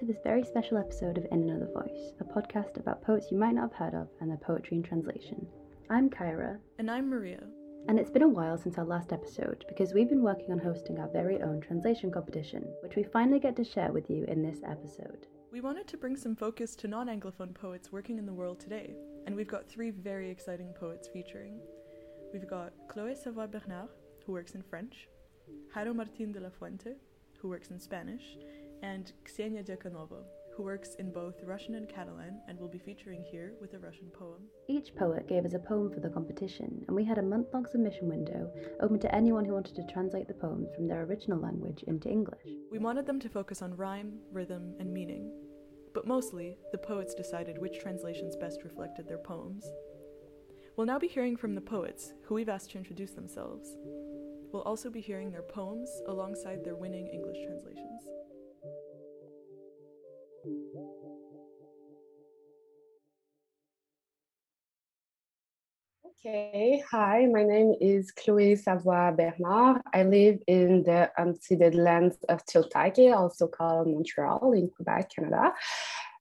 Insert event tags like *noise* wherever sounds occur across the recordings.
to this very special episode of In Another Voice, a podcast about poets you might not have heard of and their poetry in translation. I'm Kyra. And I'm Maria. And it's been a while since our last episode because we've been working on hosting our very own translation competition, which we finally get to share with you in this episode. We wanted to bring some focus to non Anglophone poets working in the world today, and we've got three very exciting poets featuring. We've got Chloé Savoy Bernard, who works in French, Jairo Martin de la Fuente, who works in Spanish, and Ksenia Diakonova, who works in both Russian and Catalan and will be featuring here with a Russian poem. Each poet gave us a poem for the competition, and we had a month long submission window open to anyone who wanted to translate the poems from their original language into English. We wanted them to focus on rhyme, rhythm, and meaning, but mostly the poets decided which translations best reflected their poems. We'll now be hearing from the poets, who we've asked to introduce themselves. We'll also be hearing their poems alongside their winning English translations. Okay, hi, my name is Chloé Savoy Bernard. I live in the unceded lands of Tiohtià:ke, also called Montreal in Quebec, Canada.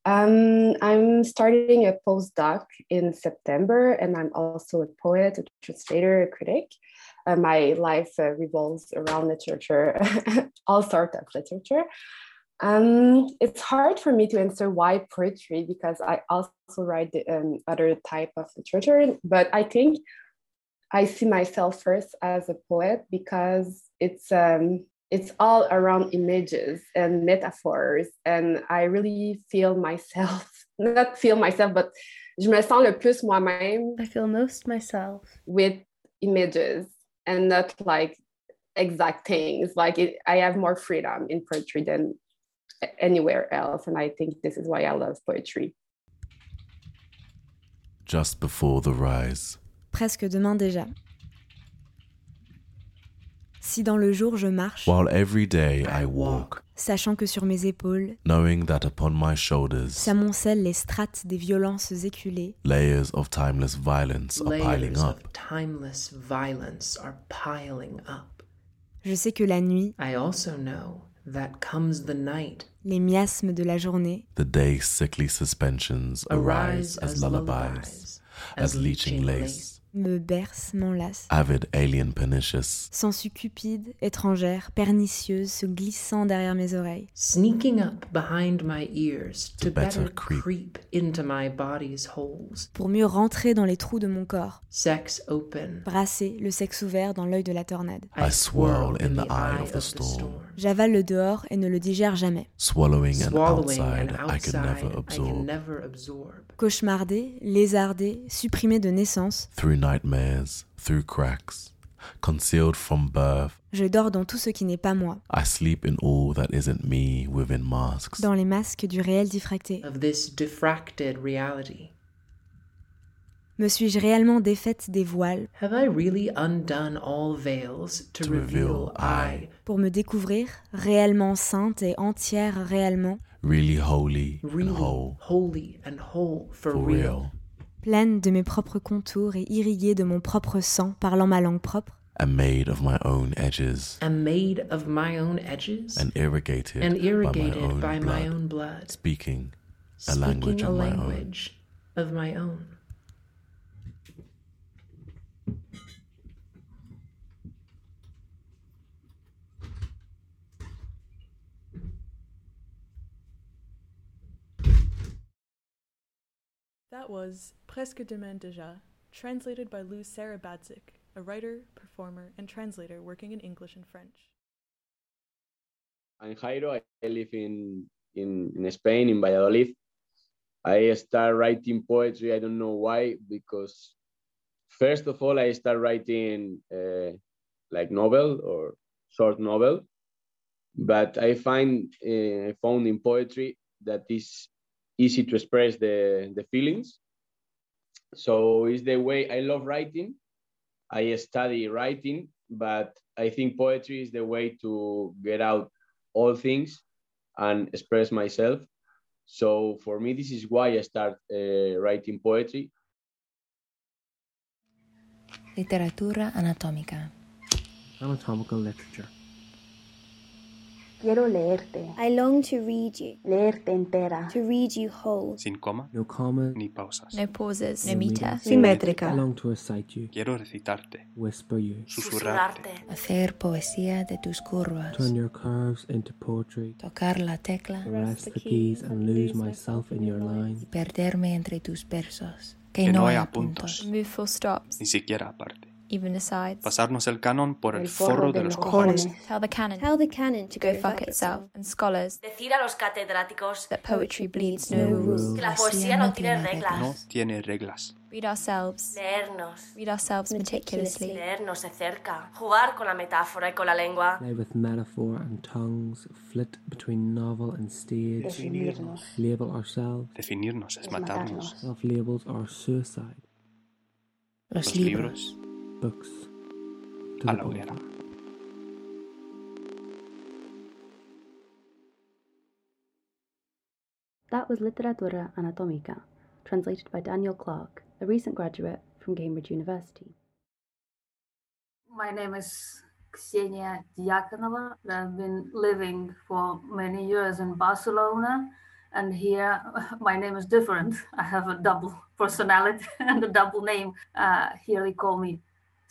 Um, I'm starting a postdoc in September, and I'm also a poet, a translator, a critic. Uh, my life uh, revolves around literature, *laughs* all sorts of literature. Um, it's hard for me to answer why poetry because I also write the, um, other type of literature, but I think I see myself first as a poet because it's um, it's all around images and metaphors, and I really feel myself, *laughs* not feel myself, but je me sens le plus moi-même. I feel most myself with images and not like exact things. Like it, I have more freedom in poetry than anywhere else. And I think this is why I love poetry. Just before the rise. Presque demain déjà. Si dans le jour je marche, While every day I walk, sachant que sur mes épaules knowing that upon my shoulders s'amoncellent les strates des violences éculées, layers of timeless violence are piling Layers up. of timeless violence are piling up. je sais que la nuit, I also know that comes the night, les miasmes de la journée, The day's sickly suspensions arise as lullabies, as leeching lace, me bercent, m'enlacent. avid alien pernicious, Sensu cupide, étrangère, pernicieuse, se glissant derrière mes oreilles. sneaking up behind my ears to, To better better creep. creep into my body's holes. Pour mieux rentrer dans les trous de mon corps, Sex open. brasser le sexe ouvert dans l'œil de la tornade. I swirl in the eye of the storm. J'avale le dehors et ne le digère jamais. swallowing an outside I could never absorb. Cauchemardé, lézardé, supprimé de naissance, Through nightmares, through cracks, concealed from birth, je dors dans tout ce qui n'est pas moi, I sleep in all that isn't me within masks. dans les masques du réel diffracté. Of this diffracted reality. Me suis-je réellement défaite des voiles? Have I really undone all veils to, To reveal I? Pour me découvrir réellement sainte et entière réellement, Really holy really and whole, holy and whole for, for real. real, pleine de mes propres contours et irriguée de mon propre sang parlant ma langue propre, and made of my own edges, am made of my own edges? And irrigated, and irrigated by my own by blood, my own blood, speaking a speaking language a of my own. language of my own. That was Presque demain déjà, translated by Lou Sarah Badzik, a writer, performer, and translator working in English and French. I'm Jairo. I live in, in, in Spain, in Valladolid. I start writing poetry. I don't know why, because first of all, I start writing uh, like novel or short novel. But I find uh, found in poetry that is easy to express the, the feelings. So it's the way I love writing. I study writing, but I think poetry is the way to get out all things and express myself. So for me, this is why I start uh, writing poetry. Literatura anatómica. Anatomical literature. Quiero leerte, I long to read you, leerte entera. to read you whole. sin coma No comma, ni pausas. No pauses, no meter. meter. I Simétrica. long to recite you, Quiero recitarte, whisper you, susurrarte, Hacer poesía de tus curvas. turn your curves into poetry, Tocar la tecla. rest the keys and lose myself in your line. Perderme entre tus versos. Que, Que no no haya haya puntos. puntos. Move full stops, ni siquiera aparte. Even asides. Pasarnos el canon por el, El forro de los cojones. Tell the canon Tell the canon to go fuck itself, and scholars Decir a los catedráticos that poetry bleeds no rules. que la poesía no tiene reglas. No tiene reglas. Read ourselves. Leernos. Read ourselves meticulously. Leernos de cerca. Jugar con la metáfora y con la lengua. Play with metaphor and tongues, flit between novel and stage, Definirnos. label ourselves, Definirnos es matarnos. self labels or suicide, Los Los libros. libros books. To a la hoguera. That was Literatura Anatomica, translated by Daniel Clark, a recent graduate from Cambridge University. My name is Ksenia Diakonova. I've been living for many years in Barcelona, and here *laughs* my name is different. I have a double *laughs* personality and a double name. Uh, here they call me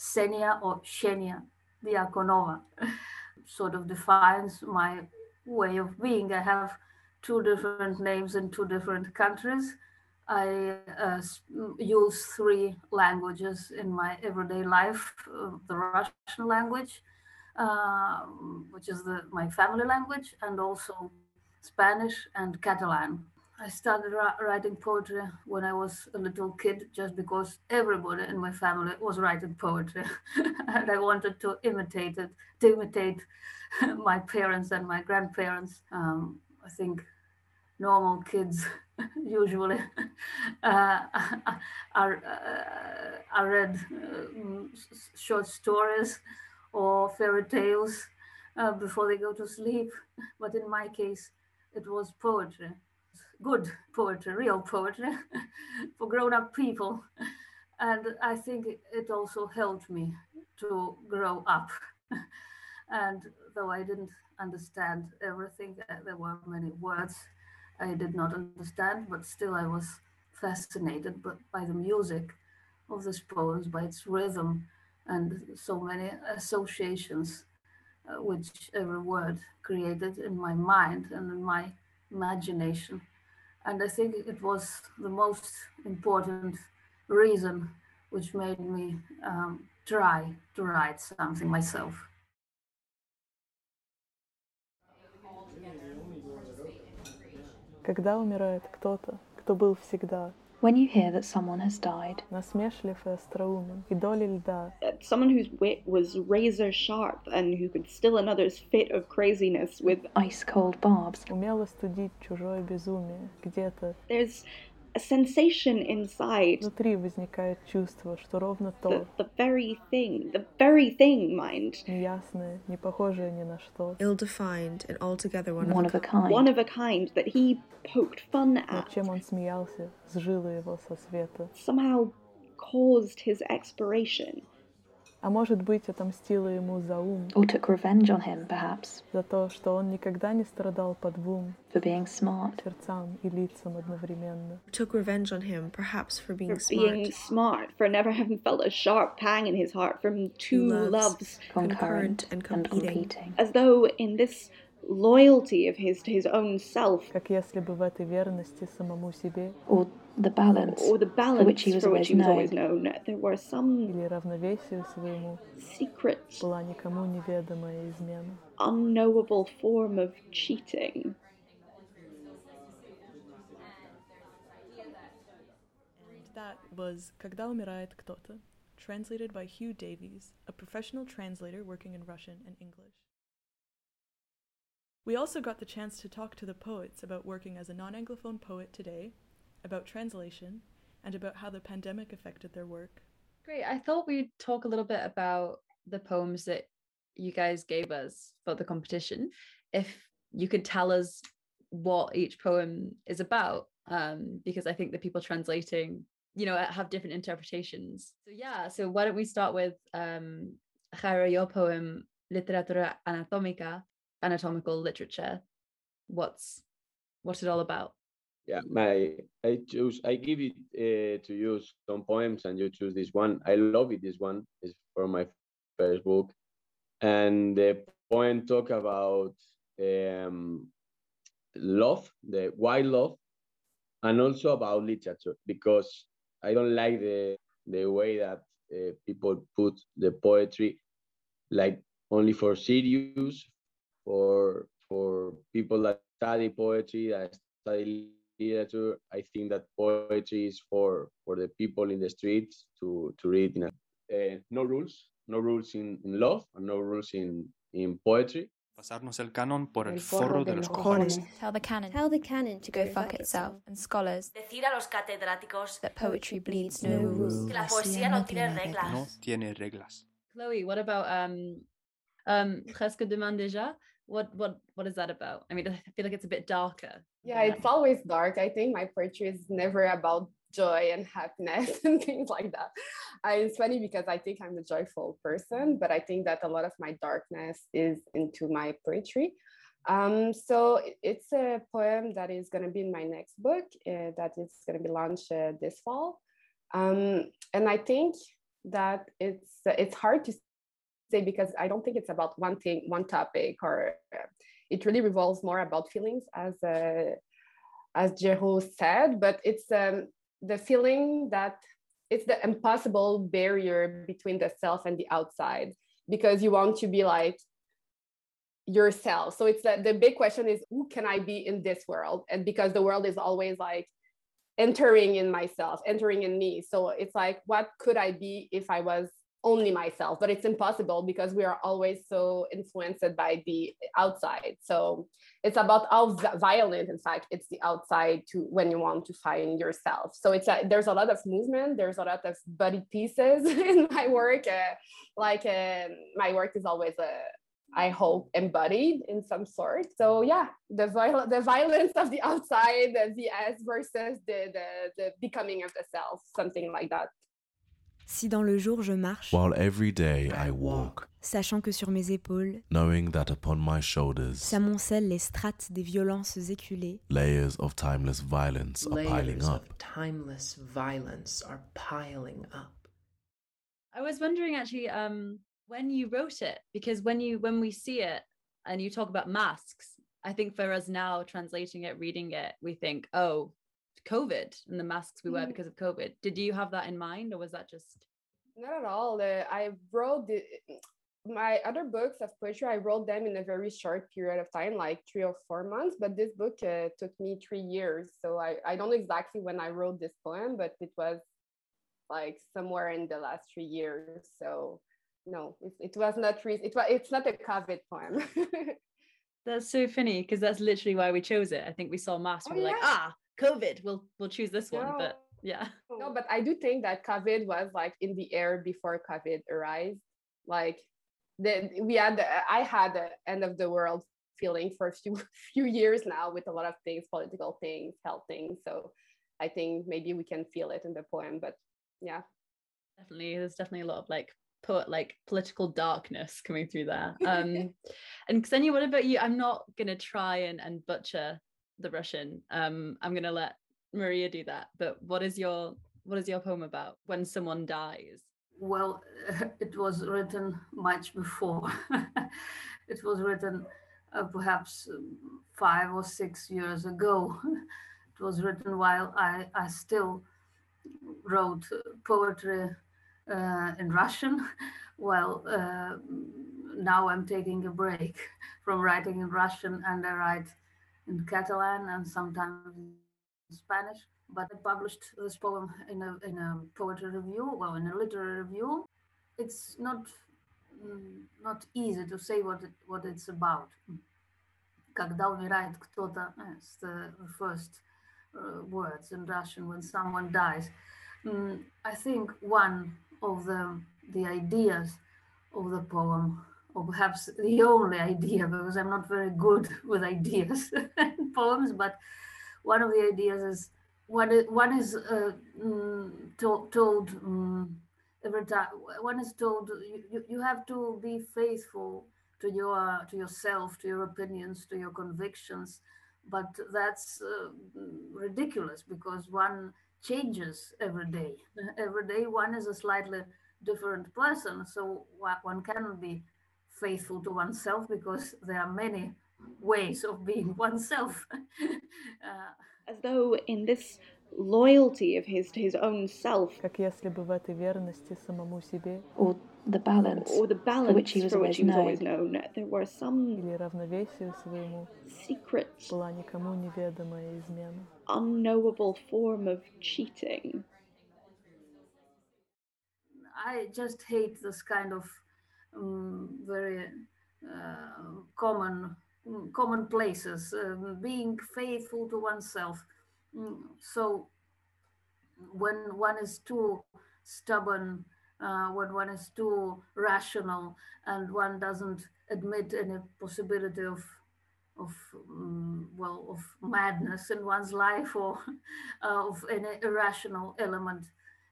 Xenia or Xenia Diakonova. Sort of defines my way of being. I have two different names in two different countries. I uh, use three languages in my everyday life uh, the Russian language, um, which is the, my family language, and also Spanish and Catalan. I started writing poetry when I was a little kid just because everybody in my family was writing poetry. *laughs* and I wanted to imitate it, to imitate *laughs* my parents and my grandparents. Um, I think normal kids *laughs* usually uh, are, uh, are read uh, short stories or fairy tales uh, before they go to sleep. But in my case, it was poetry, good poetry, real poetry *laughs* for grown up people. And I think it- also helped me to grow up. *laughs* and though I didn't understand everything, uh, there were many words I did not understand, but still I was fascinated by the music of these poems, by its rhythm, and so many associations uh, which every word created in my mind and in my imagination. And I think it was the most important reason which made me um, try to write something myself. Когда умирает кто-то, кто был всегда, when you hear that someone has died, someone whose wit was razor sharp and who could still another's fit of craziness with ice cold barbs, there's a sensation inside внутри возникает чувство, что ровно то, the, the very thing, the very thing, mind, неясное, не похожее ни на что, ill-defined and altogether one, one of a kind. one of a kind that he poked fun над at, чем он смеялся, сжило его со света. somehow caused his expiration. А может быть, отомстила ему за ум, or took revenge on him, perhaps, за то, что он никогда не страдал по двум for being smart, сердцам и лицам одновременно. took revenge on him, perhaps for being For smart, being smart, for never having felt a sharp pang in his heart from two loves, loves, concurrent, and and competing. competing. as though in this loyalty of his to his own self, Как если бы в этой верности самому себе Or the balance, or the for balance which he was for always which he was known. always known, there were some или равновесию своему secret, была никому неведомая измена. unknowable form of cheating. And that was Когда умирает кто-то, translated by Hugh Davies, a professional translator working in Russian and English. We also got the chance to talk to the poets about working as a non Anglophone poet today, about translation, and about how the pandemic affected their work. Great. I thought we'd talk a little bit about the poems that you guys gave us for the competition. If you could tell us what each poem is about, um, because I think the people translating, you know, have different interpretations. So yeah, so why don't we start with um your poem Literatura Anatomica. Anatomical literature. What's what's it all about? Yeah, my I choose I give it uh, to you some poems and you choose this one. I love it. This one is for my first book, and the poem talk about um, love, the wild love, and also about literature because I don't like the the way that uh, people put the poetry like only for serious for for people that study poetry that study literature i think that poetry is for for the people in the streets to to read in a, uh, no rules no rules in, in love and no rules in in poetry Pasarnos el canon por el forro de los cojones. Tell the canon Tell the canon to go fuck itself, and scholars Decir a los catedráticos that poetry bleeds no rules. que la poesía no tiene reglas. No tiene reglas. Chloe, what about um um Presque Demain déjà? What what what is that about? I mean, *laughs* I feel like it's a bit darker. Yeah, it's always dark. I think my poetry is never about joy and happiness *laughs* and things like that. It's funny because I think I'm a joyful person, but I think that a lot of my darkness is into my poetry. Um, so it's a poem that is going to be in my next book uh, that is going to be launched uh, this fall. Um, and I think that it's it's hard to say because I don't think it's about one thing, one topic, or uh, it really revolves more about feelings, as uh, as Jairo said. But it's um, the feeling that it's the impossible barrier between the self and the outside because you want to be like yourself. So it's that the big question is who can I be in this world? And because the world is always like entering in myself, entering in me. So it's like, what could I be if I was only myself? But it's impossible because we are always so influenced by the outside. So it's about how vi- violent, in fact, it's the outside to when you want to find yourself. So it's a, there's a lot of movement. There's a lot of body pieces *laughs* in my work. Uh, like uh, my work is always a I hope embodied in some sort. So yeah, the viol- the violence of the outside, the VS versus the, the the becoming of the self, something like that. Si dans le jour je marche, While every day I walk, sachant que sur mes épaules knowing that upon my shoulders s'amoncellent les strates des violences éculées, layers of timeless violence are piling Layers up. of timeless violence are piling up. I was wondering actually um when you wrote it because when you when we see it and you talk about masks, I think for us now translating it, reading it, we think, oh, COVID and the masks we wear Mhm. because of COVID. Did you have that in mind or was that just Not at all. Uh, I wrote the, *clears throat* my other books of poetry. I wrote them in a very short period of time, like three or four months. But this book uh, took me three years. So I, I don't know exactly when I wrote this poem, but it was like somewhere in the last three years. So no, it, it was not. Re- it was. It's not a COVID poem. *laughs* That's so funny because that's literally why we chose it. I think we saw masks. Oh, we were like, ah, COVID. We'll we'll choose this one. But yeah. no, but I do think that COVID was like in the air before COVID arrived. Like the we had the, I had the end of the world feeling for a few *laughs* few years now with a lot of things, political things, health things. So I think maybe we can feel it in the poem. But yeah. definitely there's definitely a lot of like put like political darkness coming through there um *laughs* and Ksenia what about you I'm not gonna try and, and butcher the Russian um I'm gonna let Maria do that but what is your what is your poem about when someone dies Well, *laughs* it was written much before. *laughs* it was written uh, perhaps um, five or six years ago. *laughs* it was written while I, I still wrote poetry uh, in Russian. Well, uh, now I'm taking a break from writing in Russian and I write in Catalan and sometimes in Spanish. But I published this poem in a, in a poetry review, well, in a literary review. It's not м, not easy to say what it, what it's about. Когда умирает кто-то, uh, it's the first uh, words in Russian when someone dies. Mm, I think one of the the ideas of the poem, or perhaps the only idea, because I'm not very good *laughs* with ideas and poems, but one of the ideas is one is, one is uh, mm, to, told mm, every time one is told you, you, have to be faithful to your to yourself, to your opinions, to your convictions. But that's uh, ridiculous because one changes every day. *laughs* Every day, one is a slightly different person. So one cannot be faithful to oneself because there are many ways of being *laughs* oneself. *laughs* uh, As though in this loyalty of his to his own self, как если бы в этой верности самому себе, or the balance, or the balance for which he was, for which he was known. always known, there were some или равновесию своему, secret, была никому неведомая измена, unknowable form of cheating. I just hate this kind of um, very uh, common common places, um, being faithful to oneself. Mm, so when one is too stubborn, uh, when one is too rational, and one doesn't admit any possibility of of um, well of madness in one's life or *laughs* uh, of any irrational element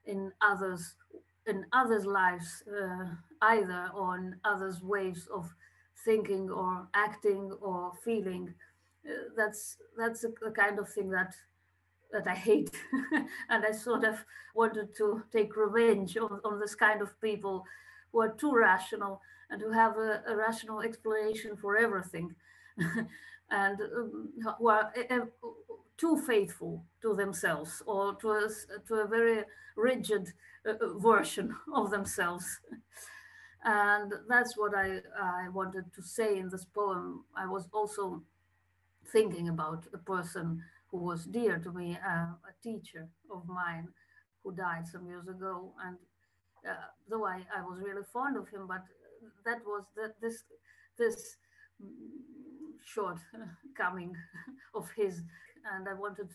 in others in others' lives uh, either or in others' ways of thinking or acting or feeling. Uh, that's that's a, kind of thing that that I hate, *laughs* and I sort of wanted to take revenge on, on this kind of people who are too rational and who have a, a rational explanation for everything, *laughs* and um, who are uh, too faithful to themselves or to a, to a very rigid uh, version of themselves. *laughs* And that's what I, I wanted to say in this poem. I was also thinking about a person who was dear to me, uh, a teacher of mine who died some years ago. And uh, though I, I was really fond of him, but that was that this this short *laughs* coming *laughs* of his, and I wanted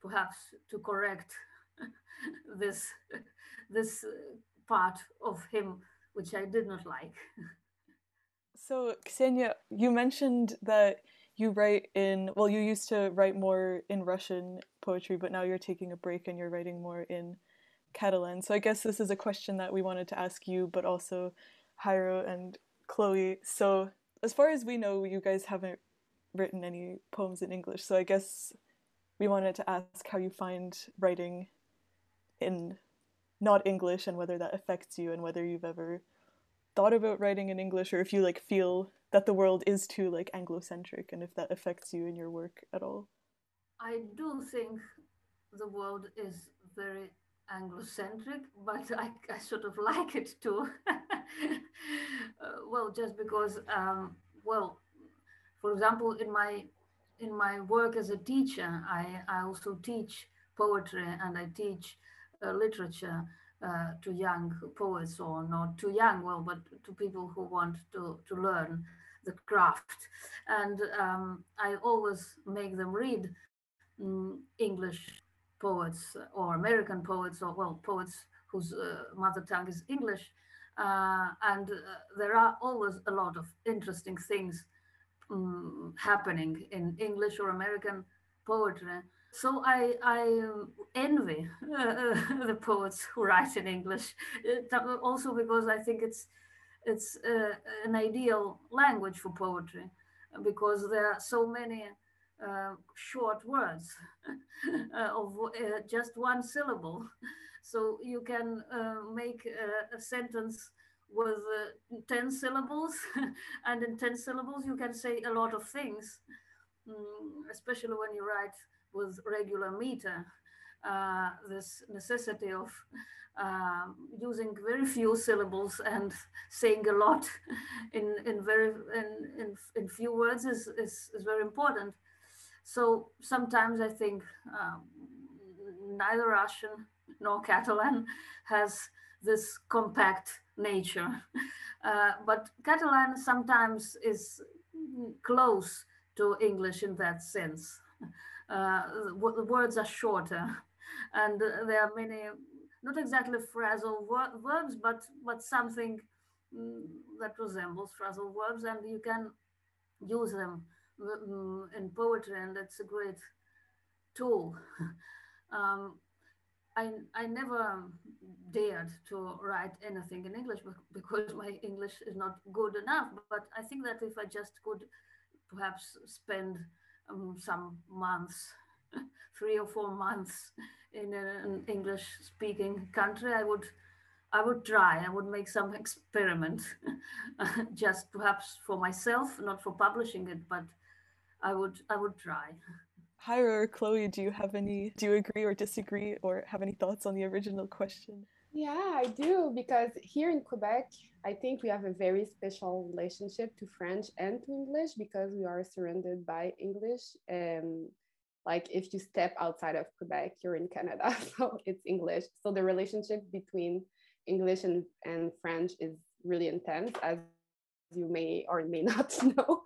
perhaps to correct *laughs* this this uh, part of him which I did not like. so, Ksenia, you mentioned that you write in, well, you used to write more in Russian poetry, but now you're taking a break and you're writing more in Catalan. So, I guess this is a question that we wanted to ask you, but also Jairo and Chloe. So, as far as we know, you guys haven't written any poems in English. So, I guess we wanted to ask how you find writing in not English and whether that affects you and whether you've ever thought about writing in English or if you like feel that the world is too like Anglocentric and if that affects you in your work at all. I do think the world is very Anglocentric, but I, I sort of *laughs* like it too. *laughs* uh, well, just because, um, well, for example, in my in my work as a teacher, I, I also teach poetry and I teach uh, literature uh, to young poets or not too young, well, but to people who want to, to learn the craft. And um, I always make them read um, English poets or American poets or, well, poets whose uh, mother tongue is English. Uh, and uh, there are always a lot of interesting things um, happening in English or American poetry so I, I envy uh, *laughs* the poets who write in English, uh, also because I think it's it's uh, an ideal language for poetry, because there are so many uh, short words *laughs* of uh, just one syllable. So you can uh, make a, a, sentence with 10 syllables, *laughs* and in 10 syllables you can say a lot of things, mm, especially when you write with regular meter, uh, this necessity of um, using very few syllables and *laughs* saying a lot *laughs* in, in very in, in, in few words is, is, is very important. So sometimes I think um, neither Russian nor Catalan has this compact nature. *laughs* Uh, but Catalan sometimes is close to English in that sense *laughs* uh, the words are shorter *laughs* and there are many not exactly phrasal ver- verbs but but something mm, that resembles phrasal verbs and you can use them mm, in poetry and it's a great tool um, I, I never dared to write anything in English because my English is not good enough. But I think that if I just could perhaps spend um, some months, *laughs* three or four months in an English speaking country, I would. I would try. I would make some experiment, *laughs* just perhaps for myself, not for publishing it, but I would. I would try. Jairo or Chloe, do you have any? Do you agree or disagree, or have any thoughts on the original question? Yeah, I do because here in Quebec, I think we have a very special relationship to French and to English because we are surrounded by English. Um, like if you step outside of Quebec, you're in Canada, *laughs* so it's English. So the relationship between English and, and French is really intense, as you may or may not *laughs* know.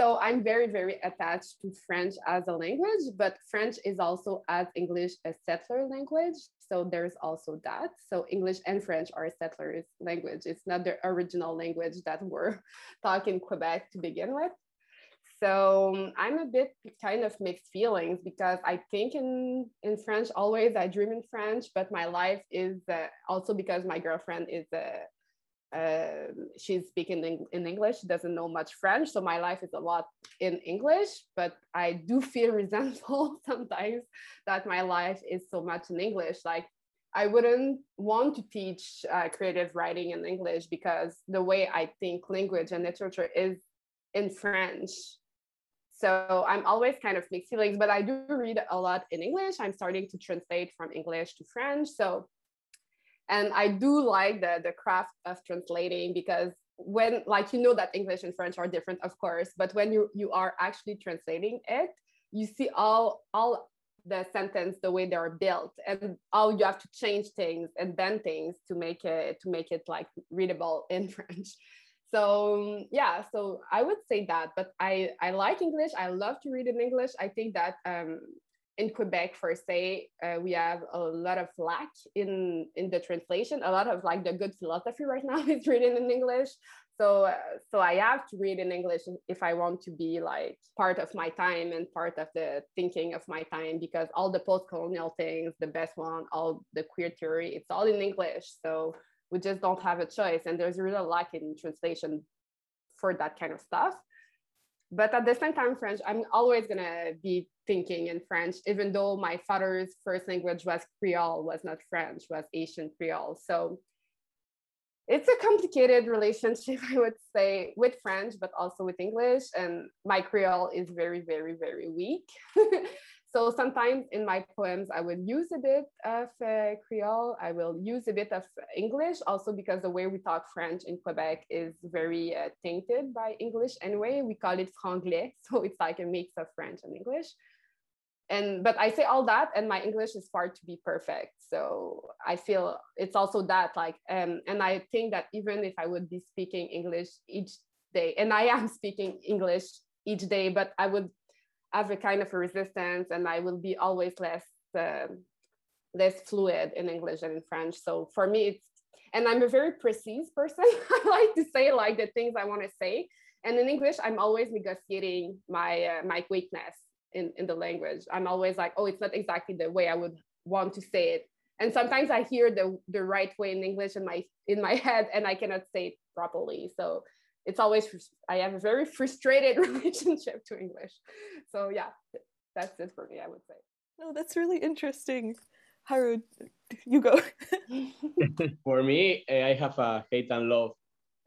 So I'm very, very attached to French as a language, but French is also as English a settler language. So there's also that. So English and French are settlers language. It's not the original language that we're *laughs* talking in Quebec to begin with. So um, I'm a bit kind of mixed feelings because I think in in French always I dream in French, but my life is uh, also because my girlfriend is a uh, she's speaking in, in English, doesn't know much French. So my life is a lot in English, but I do feel *laughs* resentful *laughs* sometimes that my life is so much in English. Like I wouldn't want to teach uh, creative writing in English because the way I think language and literature is in French. So I'm always kind of mixed feelings, but I do read a lot in English. I'm starting to translate from English to French. So and i do like the the craft of translating because when like you know that english and french are different of course but when you you are actually translating it you see all all the sentence the way they're built and how you have to change things and bend things to make it to make it like readable in *laughs* french. So yeah so i would say that but i i like english. I love to read in english. I think that um in Quebec, for say, uh, we have a lot of lack in in the translation. A lot of like the good philosophy right now *laughs* is written in English. So uh, so I have to read in English if I want to be like part of my time and part of the thinking of my time because all the post-colonial things, the best one, all the queer theory, it's all in English. So we just don't have a choice, and there's really a lack in translation for that kind of stuff but at the same time french i'm always going to be thinking in french even though my father's first language was creole was not french was haitian creole so it's a complicated relationship *laughs* i would say with french but also with english and my creole is very very very weak *laughs* so sometimes in my poems, I will use a bit of uh, Creole. I will use a bit of English, also because the way we talk French in Quebec is very uh, tainted by English anyway. We call it franglais, *laughs* so it's like a mix of French and English. And but I say all that, and my English is far to be perfect. So I feel it's also that like, um, and I think that even if I would be speaking English each day, and I am *laughs* speaking English each day, but I would have a kind of a resistance and I will be always less uh, less fluid in English than in French. So for me, it's and I'm a very precise person. *laughs* I like to say like the things I want to say. And in English, I'm always negotiating my uh, my weakness in, in the language. I'm always like, oh, it's not exactly the way I would want to say it. And sometimes I hear the the right way in English in my in my *laughs* head and I cannot say it properly. So it's always i have a very frustrated *laughs* relationship to english so yeah that's it for me i would say no that's really interesting Jairo, you go *laughs* for me eh, i have a hate and love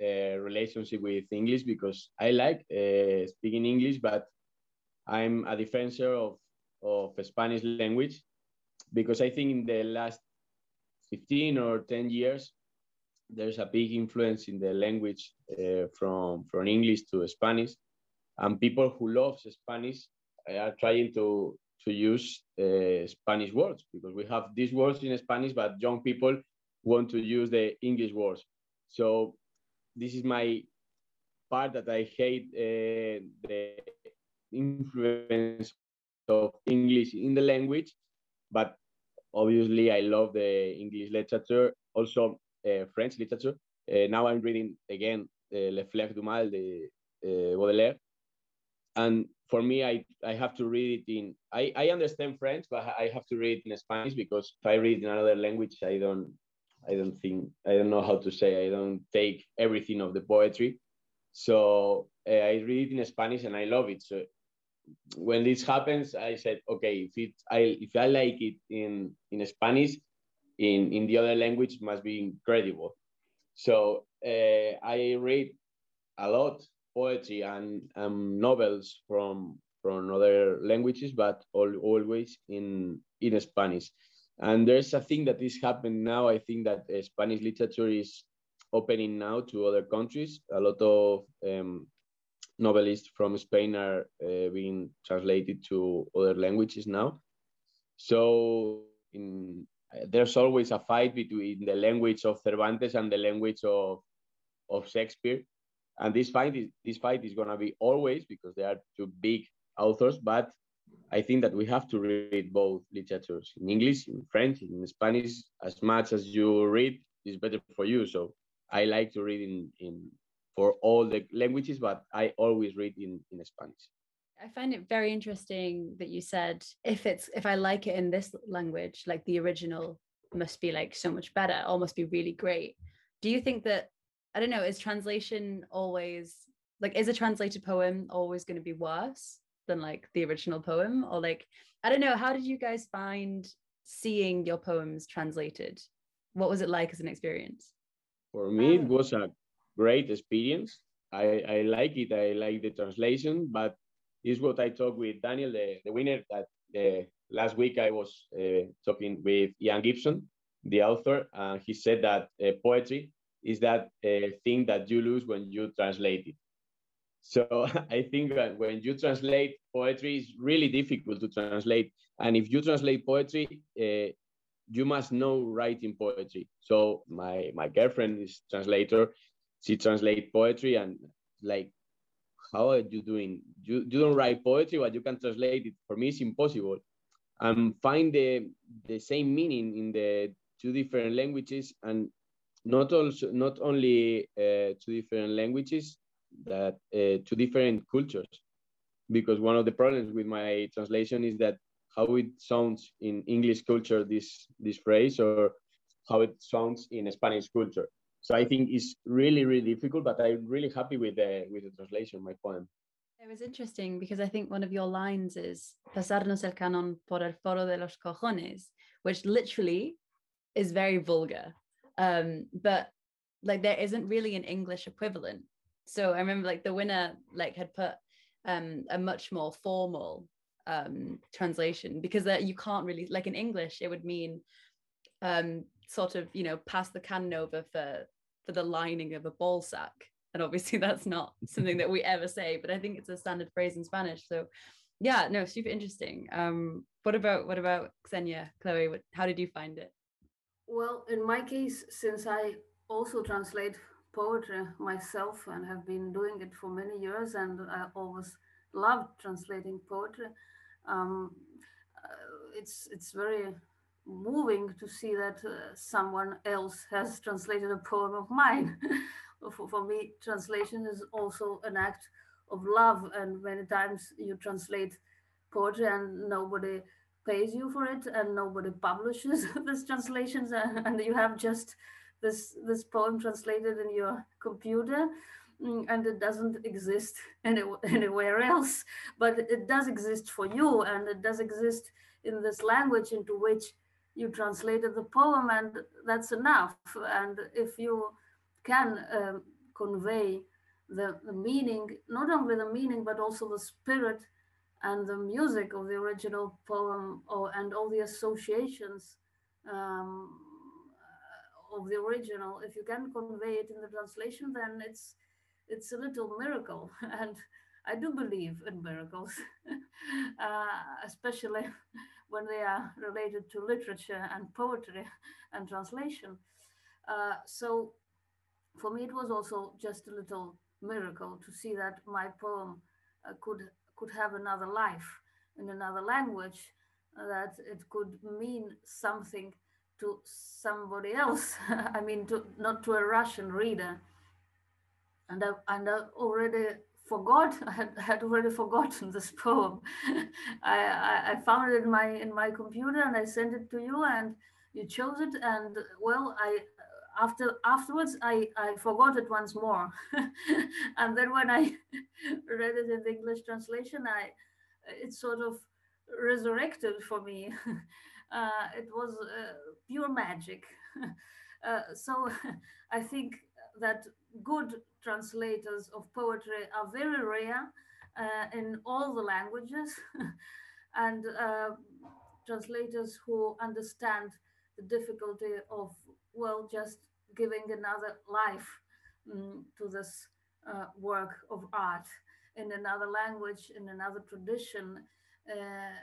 uh, relationship with english because i like uh, speaking english but i'm a defender of, of spanish language because i think in the last 15 or 10 years there's a big influence in the language uh, from from English to Spanish, and people who love Spanish are trying to to use uh, Spanish words because we have these words in Spanish, but young people want to use the English words. So this is my part that I hate uh, the influence of English in the language, but obviously I love the English literature. Also, uh, French literature. Uh, now I'm reading again uh, Le Fleurs du Mal, de Baudelaire. And for me, I, I have to read it in, I, I understand French, but I have to read it in Spanish because if I read in another language, I don't, I don't think I don't know how to say. I don't take everything of the poetry, so uh, I read it in Spanish and I love it. So when this happens, I said, okay, if it I if I like it in in Spanish, in in the other language must be incredible. So uh, I read a lot poetry and um, novels from from other languages, but all, always in in Spanish. And there's a thing that is happening now. I think that uh, Spanish literature is opening now to other countries. A lot of um, novelists from Spain are uh, being translated to other languages now. So in, uh, there's always a fight between the language of Cervantes and the language of, of Shakespeare. And this fight is this fight is gonna be always because they are two big authors, but I think that we have to read both literatures in English, in French, in Spanish. As much as you read is better for you. So I like to read in, in for all the languages, but I always read in, in Spanish. I find it very interesting that you said if it's if I like it in this language, like the original must be like so much better or must be really great. Do you think that I don't know, is translation always like is a translated poem always going to be worse than like the original poem? Or like, I don't know, how did you guys find seeing your poems translated? What was it like as an experience? For me, it um, was a great experience. I, I like it. I like the translation, but is what I talked with Daniel, the, the winner, that the last week I was uh, talking with Ian Gibson, the author, and he said that uh, poetry is that uh, thing that you lose when you translate it. So *laughs* I think that when you translate poetry, it's really difficult to translate. And if you translate poetry, uh, you must know writing poetry. So my my girlfriend is translator. She translate poetry and like, how are you doing? You you don't write poetry, but you can translate it. For me, it's impossible. And find the the same meaning in the two different languages and not also not only uh, two different languages that uh, two different cultures because one of the problems with my translation is that how it sounds in english culture this this phrase or how it sounds in spanish culture so i think it's really really difficult but i'm really happy with the with the translation my poem it was interesting because I think one of your lines is pasarnos el canon por el foro de los cojones, which literally is very vulgar. Um but like there isn't really an english equivalent. So i remember like the winner like had put um a much more formal um translation because that you can't really like in english it would mean um sort of you know pass the cannon over for for the lining of a ball sack. And obviously *laughs* that's not something that we ever say but i think it's a standard phrase in spanish. So yeah no super interesting. Um what about what about Ksenia chloe? What, how did you find it? Well, in my case, since I also translate poetry myself and have been doing it for many years, and I always loved translating poetry, um, uh, it's it's very moving to see that uh, someone else has translated a poem of mine. *laughs* for, for me, translation is also an act of love, and many times you translate poetry and nobody pays you for it and nobody publishes *laughs* these translations and, and you have just this this poem translated in your computer mm, and it doesn't exist *laughs* any, anywhere else but it does exist for you and it does exist in this language into which you translated the poem and that's enough. And if you can um, convey the, the meaning not only the meaning but also the spirit and the music of the original poem or, and all the associations um, of the original if you can convey it in the translation then it's it's a little miracle. *laughs* And i do believe in miracles *laughs* uh, especially when they are related to literature and poetry and translation uh, so for me it was also just a little miracle to see that my poem uh, could could have another life in another language, uh, that it could mean something to somebody else. *laughs* I mean, to, not to a Russian reader. And I, and I already forgot. *laughs* I had, already forgotten this poem. *laughs* I, I, I, found it in my in my computer and I sent it to you. And you chose it, and well, I after afterwards I I forgot it once more, *laughs* and then when I read it in the English translation, I it sort of resurrected for me. Uh, it was uh, pure magic. Uh, so I think that good translators of poetry are very rare uh, in all the languages, *laughs* and uh, translators who understand the difficulty of well just giving another life um, to this uh, work of art in another language in another tradition uh,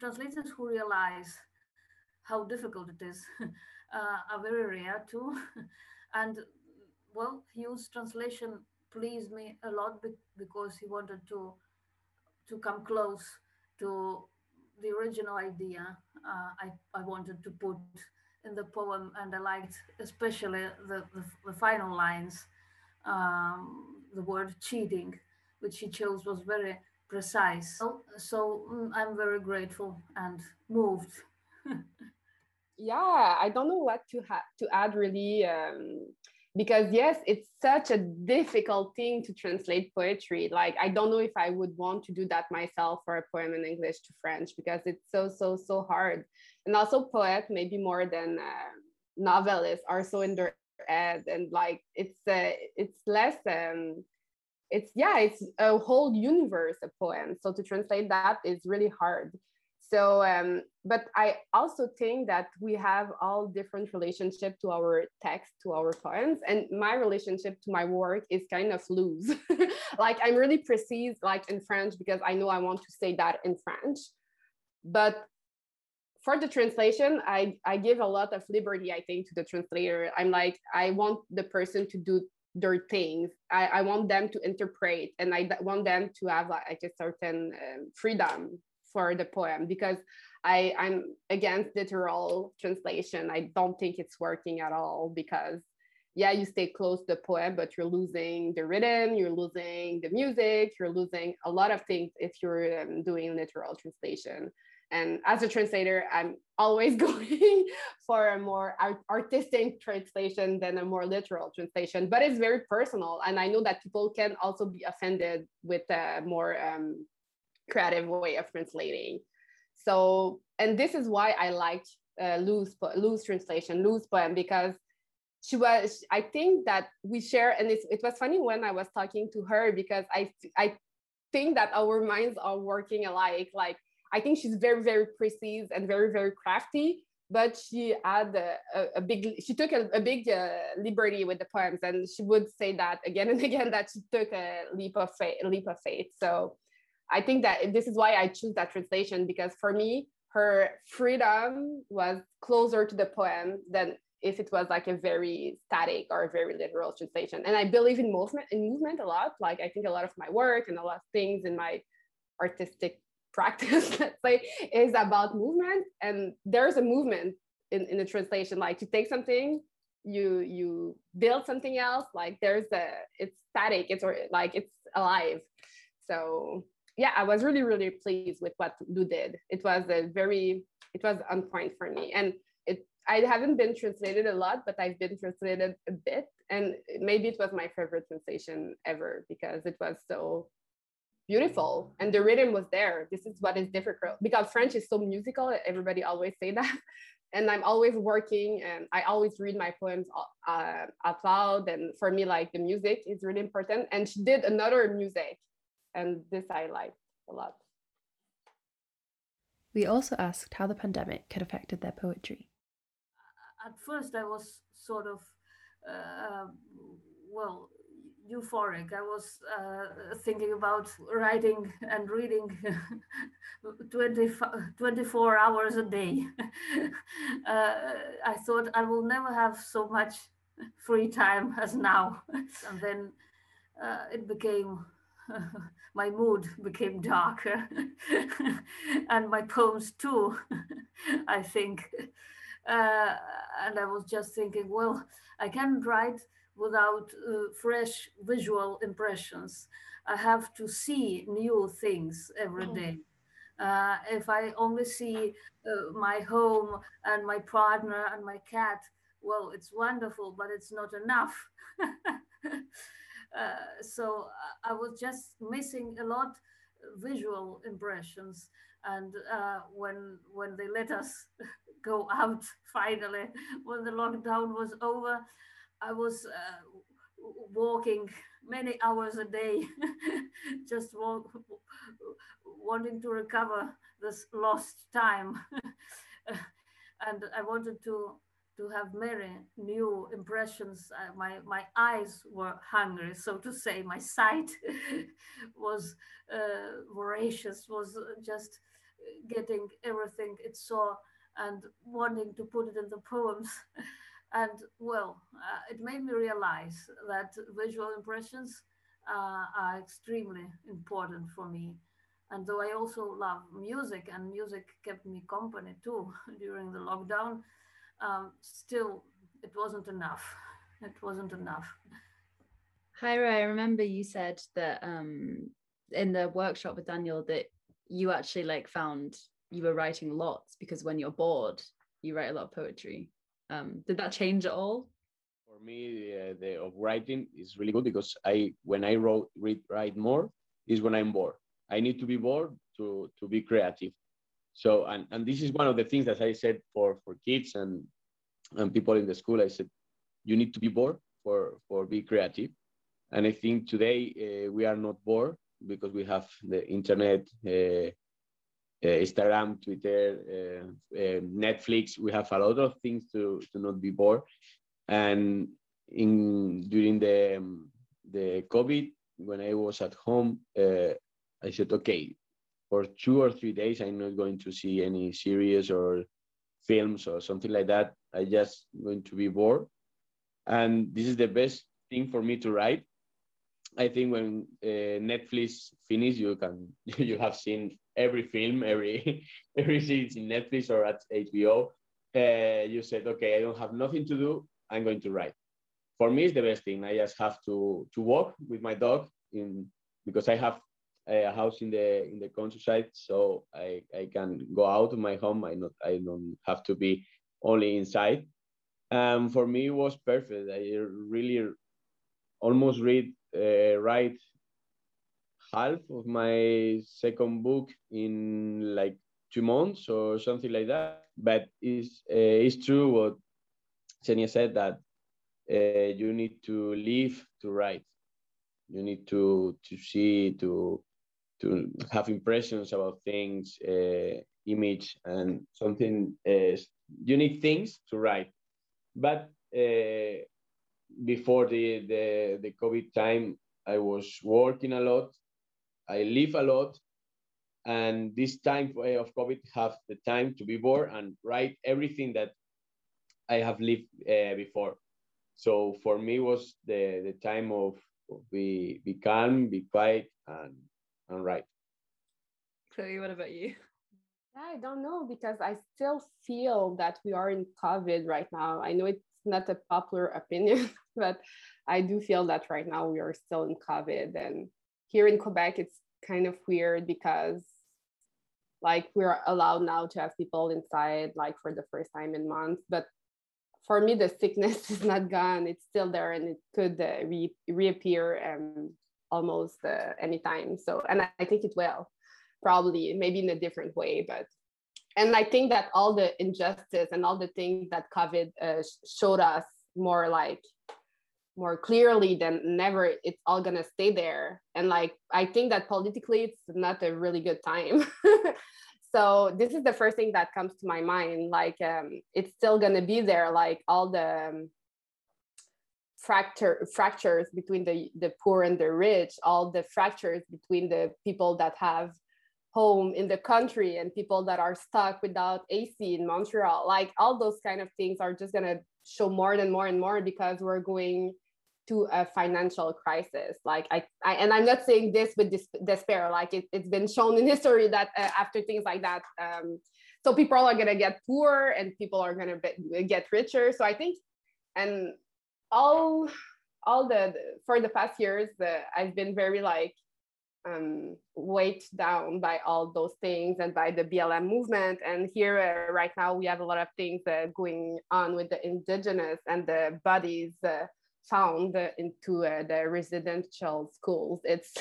translators who realize how difficult it is *laughs* uh, are very rare too *laughs* and well Hugh's translation pleased me a lot because he wanted to to come close to the original idea uh, I, I wanted to put in the poem and I liked especially the, the, the final lines um, the word cheating which he chose was very precise. So, so mm, I'm very grateful and moved *laughs* yeah I don't know what to have to add really um, because yes it's such a difficult thing to translate poetry. Like i don't know if i would want to do that myself for a poem in english to french because it's so so so hard. And also poet maybe more than uh, novelists are so in their head and like it's uh, it's less um it's yeah it's a whole universe of poems. So to translate that is really hard so um, but i also think that we have all different relationship to our text to our poems and my relationship to my work is kind of loose. *laughs* Like i'm really precise like in french because i know i want to say that in french. But for the translation i i give a lot of liberty i think to the translator. I'm like i want the person to do their things. I, I want them to interpret and i want them to have like a certain um, freedom for the poem because I, I'm against literal translation. I don't think it's working at all because yeah, you stay close to the poem, but you're losing the rhythm, you're losing the music, you're losing a lot of things if you're um, doing literal translation. And as a translator, I'm always *laughs* going for a more art- artistic translation than a more literal translation. But it's very personal, and I know that people can also be offended with a more um, creative way of translating. So, and this is why I liked uh, Lou's, Lou's translation, Lou's poem, because she was, I think that we share, and it was funny when I was talking to her because I, I think that our minds are working alike. Like, I think she's very, very precise and very, very crafty, but she had a, a, a big, she took a, a big uh, liberty with the poems, and she would say that again *laughs* and again that she took a leap of faith, leap of faith. So I think that this is why I choose that translation because for me, her freedom was closer to the poem than if it was like a very static or a very literal translation. And I believe in movement in movement a lot. Like I think a lot of my work and a lot of things in my artistic *laughs* practice, let's say, is about movement. And there's a movement in, in the translation, like to take something, you you build something else, like there's a it's static, it's or like it's alive. So yeah, I was really, really pleased with what Lou did. It was a very, it was on point for me. And it, I haven't been translated a lot, but I've been translated a bit. And maybe it was my favorite translation ever because it was so beautiful and the rhythm was there. This is what is difficult because French is so musical. Everybody always say that. *laughs* And I'm always working and I always read my poems uh, out loud. And for me, like the music is really important. And she did another music and this I liked a lot. We also asked how the pandemic had affected their poetry. At first, I was sort of, uh, well, euphoric. I was uh, thinking about writing and reading *laughs* 20, 24 hours a day. *laughs* uh, I thought I will never have so much free time as now. *laughs* and then uh, it became my mood became darker *laughs* and my poems too *laughs* i think. Uh, and i was just thinking well i can't write without uh, fresh visual impressions. I have to see new things every day. Uh, if I only see uh, my home and my partner and my cat, well, it's wonderful, but it's not enough. *laughs* uh, so uh, I was just missing a lot visual impressions. And uh, when when they let us *laughs* go out *laughs* finally, when the lockdown was over, I was uh, walking many hours a day, *laughs* just walk, wanting to recover this lost time. and I wanted to to have many new impressions. Uh, my my eyes were hungry, so to say. My sight *laughs* was uh, voracious, was just getting everything it saw and wanting to put it in the poems. *laughs* and well, uh, it made me realize that visual impressions uh, are extremely important for me. And though I also love music, and music kept me company too *laughs* during the lockdown, um, still it wasn't enough. *laughs* It wasn't enough. Jairo, I remember you said that um, in the workshop with Daniel that you actually like found you were writing lots because when you're bored, you write a lot of poetry. Um, did that change at all? For me, uh, the of writing is really good because I when I wrote read write more is when I'm bored. I need to be bored to to be creative. So and and this is one of the things that I said for for kids and and people in the school. I said you need to be bored for for be creative. And I think today uh, we are not bored because we have the internet, uh, Instagram, Twitter, Netflix. We have a lot of things to, to not be bored. And in during the um, the COVID, when I was at home, I said, okay, for two or three days, I'm not going to see any series or films or something like that. I just going to be bored, and this is the best thing for me to write I think when uh, Netflix finish, you can *laughs* you have seen every film, every *laughs* every series in Netflix or at HBO. Uh, you said, okay, I don't have nothing to do. I'm going to write. For me, it's the best thing. I just have to to walk with my dog in because I have a house in the in the countryside, so I I can go out of my home. I not I don't have to be only inside. Um, for me, it was perfect. I really almost read uh, write half of my second book in like two months or something like that. But it's uh, it's true what Ksenia said that uh, you need to live to write. You need to to see to to have impressions about things, uh, image, and something. Uh, you need things to write, but uh, before the, the, the COVID time, I was working a lot. I live a lot. And this time of COVID have the time to be bored and write everything that I have lived uh, before. So for me was the, the time of be, be calm, be quiet and, and write. Chloe, what about you? I don't know because I still feel that we are in COVID right now. I know it's not a popular opinion, *laughs* but I do feel that right now we are still in COVID. And here in Quebec, it's kind of weird because like we're allowed now to have people inside like for the first time in months but for me the sickness *laughs* is not gone it's still there and it could uh, re- reappear um, almost uh, anytime so and i think it will probably maybe in a different way but and i think that all the injustice and all the things that covid uh, showed us more like more clearly than never it's all gonna stay there. And like i think that politically it's not a really good time. *laughs* So this is the first thing that comes to my mind like um, it's still gonna be there like all the um, fracture fractures between the the poor and the rich all the fractures between the people that have home in the country and people that are stuck without AC in Montreal. Like all those kind of things are just going to show more and more and more because we're going to a financial crisis. Like I, I and i'm not saying this with dis- despair. Like it, has been shown in *laughs* history that uh, after things like that um, so people are going to get poor and people are going to get richer. So i think and all all the for the past years i've been very like um, weighed down by all those things and by the BLM movement. And here, uh, right now, we have a lot of things uh, going on with the indigenous and the bodies uh, found into uh, the residential schools. It's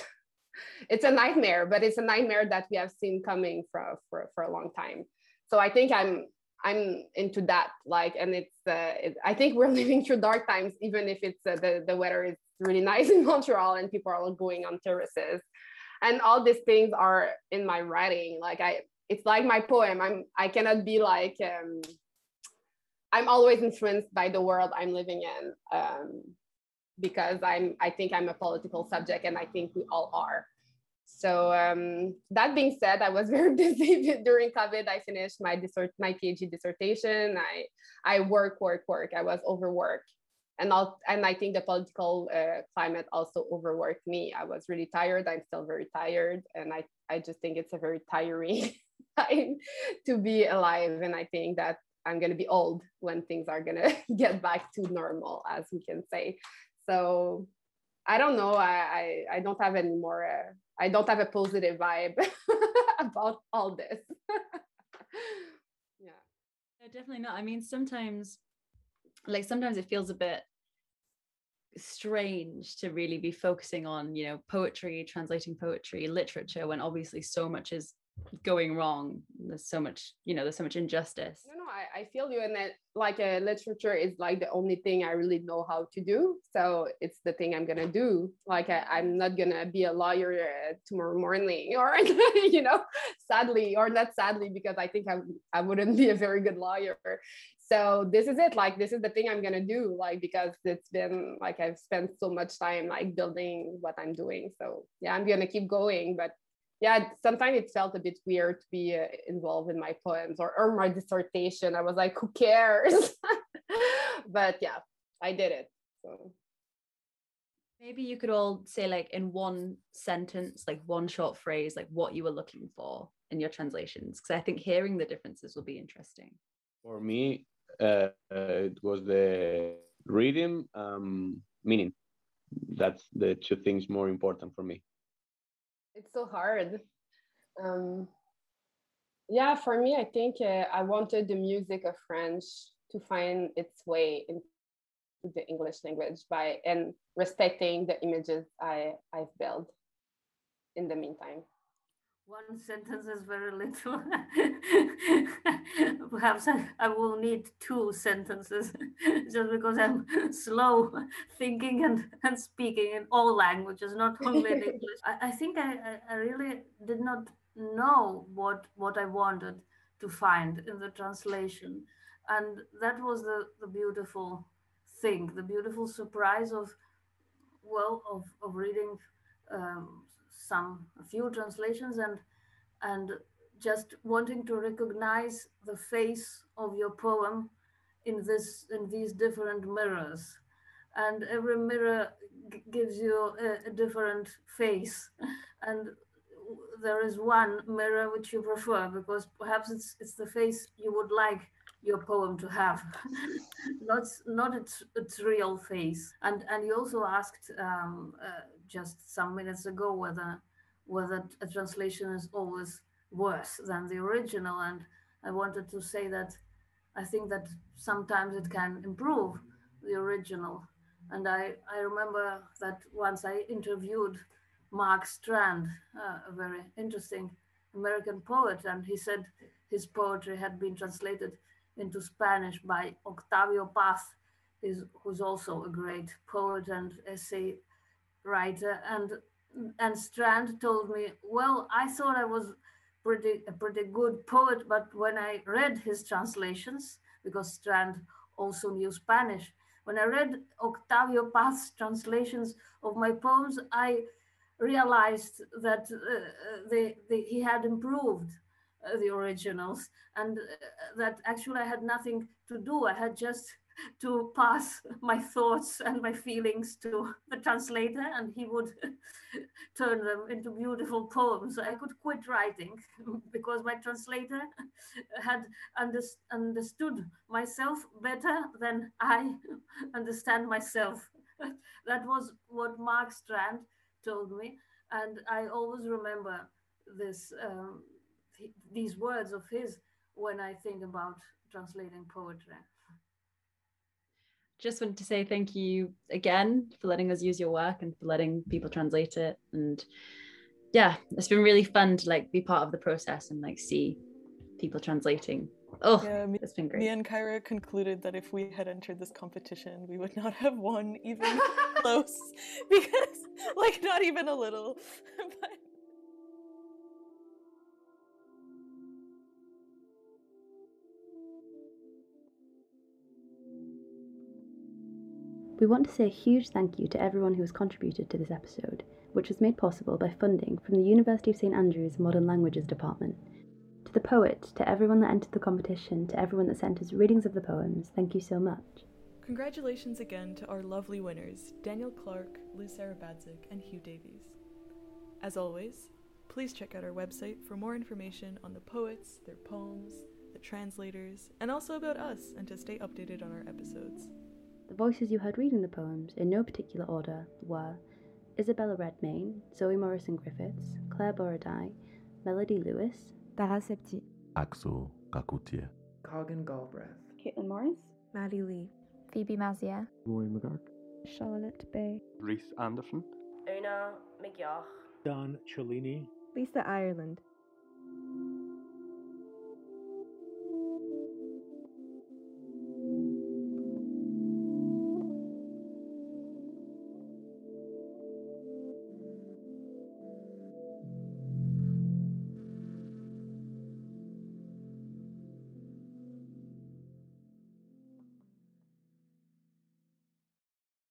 *laughs* it's a nightmare, but it's a nightmare that we have seen coming for, for, for a long time. So I think I'm I'm into that. Like, and it's uh, it, I think we're *laughs* living through dark times, even if it's uh, the the weather is really nice *laughs* in Montreal and people are going on terraces, and all these things are in my writing. Like I, it's like my poem. I'm I cannot be like um, I'm always influenced by the world I'm living in. Um, because I'm I think I'm a political subject and I think we all are. So um, that being said, I was *laughs* very busy *laughs* during COVID. I finished my dissert my PhD dissertation. I I work work work. I was overworked, and I'll, and I think the political uh, climate also overworked me. I was really tired. I'm still very tired, and I I just think it's a very tiring *laughs* time to be alive. And I think that I'm gonna be old when things are gonna get back to normal, as we can say. So I don't know. I I, I don't have any more. Uh, I don't have a positive vibe *laughs* about all this. *laughs* yeah. Definitely not. I mean, sometimes, like sometimes it feels a bit strange to really be focusing on you know poetry translating poetry literature when obviously so much is going wrong there's so much you know there's so much injustice. No no i, I feel you and that like uh, literature is like the only thing i really know how to do so it's the thing i'm gonna do. Like I, am not gonna be a lawyer uh, tomorrow morning *laughs* or you know sadly or not sadly because i think I, I wouldn't be a very good lawyer so this is it like this is the thing i'm gonna do like because it's been like i've spent so much time like building what i'm doing. So yeah i'm gonna keep going but yeah, sometimes it felt a bit weird to be uh, involved in my poems or, or my dissertation. I was like, who cares? *laughs* but yeah, I did it. So maybe you could all say like in one sentence, like one short phrase, like what you were looking for in your translations. Because I think hearing the differences will be interesting. For me, uh, uh, it was the reading, um, meaning. That's the two things more important for me it's so hard. Um yeah for me i think uh, i wanted the music of french to find its way into the english language by and respecting the images i i've built in the meantime one sentence is very little. *laughs* Perhaps I, I, will need two sentences *laughs* just because I'm *laughs* slow thinking and, and speaking in all languages, not only in English. I, I think I, I really did not know what, what I wanted to find in the translation. And that was the, the beautiful thing, the beautiful surprise of, well, of, of reading um, some few translations and and just wanting to recognize the face of your poem in this in these different mirrors. And every mirror g- gives you a, a, different face. And there is one mirror which you prefer because perhaps it's it's the face you would like your poem to have. *laughs* Not not its its real face. And and you also asked um, uh, just some minutes ago whether whether a translation is always worse than the original. And I wanted to say that I think that sometimes it can improve the original. And I, I remember that once I interviewed Mark Strand, uh, a very interesting American poet, and he said his poetry had been translated into Spanish by Octavio Paz, who's also a great poet and essay writer. And and Strand told me, well, I thought I was pretty a pretty good poet, but when I read his translations, because Strand also knew Spanish, when I read Octavio Paz's translations of my poems, I realized that uh, they, they, he had improved uh, the originals and uh, that actually I had nothing to do. I had just to pass my thoughts and my feelings to the translator, and he would *laughs* turn them into beautiful poems. I could quit writing *laughs* because my translator *laughs* had under, understood myself better than I understand myself. that was what Mark Strand told me. and I always remember this um, th- these words of his when I think about translating poetry. Just wanted to say thank you again for letting us use your work and for letting people translate it. And yeah, it's been really fun to like be part of the process and like see people translating. Oh, yeah, me, it's been great. Me and Kyra concluded that if we had entered this competition, we would not have won even *laughs* close because, like, not even a little. *laughs* but We want to say a huge thank you to everyone who has contributed to this episode, which was made possible by funding from the University of St Andrews Modern Languages Department. To the poet, to everyone that entered the competition, to everyone that sent us readings of the poems, thank you so much. Congratulations again to our lovely winners, Daniel Clark, Liz Sarabadzik, and Hugh Davies. As always, please check out our website for more information on the poets, their poems, the translators, and also about us and to stay updated on our episodes. The voices you heard reading the poems, in no particular order, were Isabella Redmayne, Zoe Morrison Griffiths, Claire Borodai, Melody Lewis, Tara Septi, Axel Kakoutier, Coggin Galbraith, Caitlin Morris, Maddie Lee, Phoebe Mazier, Roy McGark, Charlotte Bay, Reese Anderson, Una McGeoch, Don Cellini, Lisa Ireland,